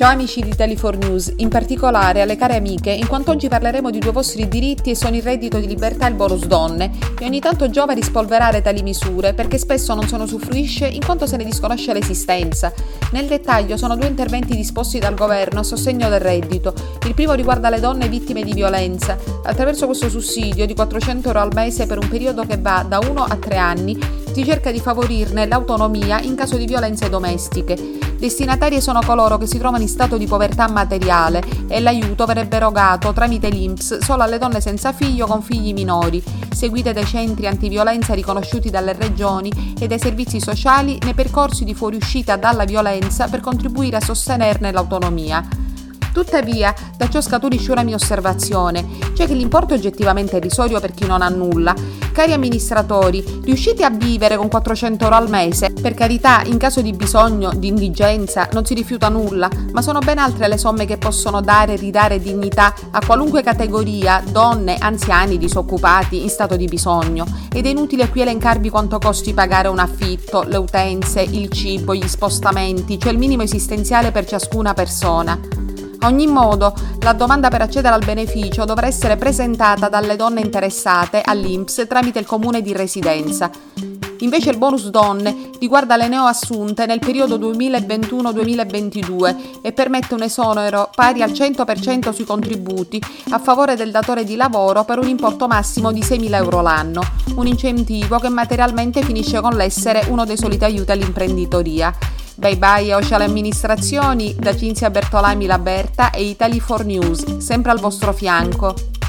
Ciao amici di Italy4 News, in particolare alle care amiche, in quanto oggi parleremo di due vostri diritti e sono il reddito di libertà e il bonus donne, e ogni tanto giova rispolverare tali misure perché spesso non se ne usufruisce in quanto se ne disconosce l'esistenza. Nel dettaglio sono due interventi disposti dal governo a sostegno del reddito. Il primo riguarda le donne vittime di violenza. Attraverso questo sussidio di 400 euro al mese per un periodo che va da 1 a 3 anni, si cerca di favorirne l'autonomia in caso di violenze domestiche. Destinatarie sono coloro che si trovano in stato di povertà materiale e l'aiuto verrebbe erogato tramite l'INPS solo alle donne senza figlio con figli minori, seguite dai centri antiviolenza riconosciuti dalle regioni e dai servizi sociali nei percorsi di fuoriuscita dalla violenza per contribuire a sostenerne l'autonomia. Tuttavia, da ciò scaturisce una mia osservazione, cioè che l'importo è oggettivamente irrisorio per chi non ha nulla. Cari amministratori, riuscite a vivere con 400 euro al mese? Per carità, in caso di bisogno, di indigenza, non si rifiuta nulla, ma sono ben altre le somme che possono dare e ridare dignità a qualunque categoria, donne, anziani, disoccupati, in stato di bisogno. Ed è inutile qui elencarvi quanto costi pagare un affitto, le utenze, il cibo, gli spostamenti, cioè il minimo esistenziale per ciascuna persona. A ogni modo, la domanda per accedere al beneficio dovrà essere presentata dalle donne interessate all'INPS tramite il comune di residenza. Invece il bonus donne riguarda le neoassunte nel periodo 2021-2022 e permette un esonero pari al 100% sui contributi a favore del datore di lavoro per un importo massimo di 6.000 euro l'anno, un incentivo che materialmente finisce con l'essere uno dei soliti aiuti all'imprenditoria. Bye bye alle amministrazioni da Cinzia Bertolami Laberta e Italy4 News, sempre al vostro fianco.